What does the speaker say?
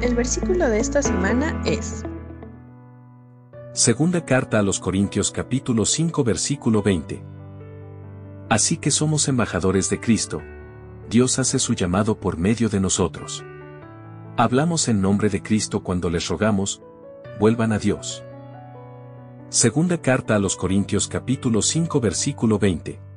El versículo de esta semana es Segunda carta a los Corintios capítulo 5 versículo 20. Así que somos embajadores de Cristo. Dios hace su llamado por medio de nosotros. Hablamos en nombre de Cristo cuando les rogamos, vuelvan a Dios. Segunda carta a los Corintios capítulo 5 versículo 20.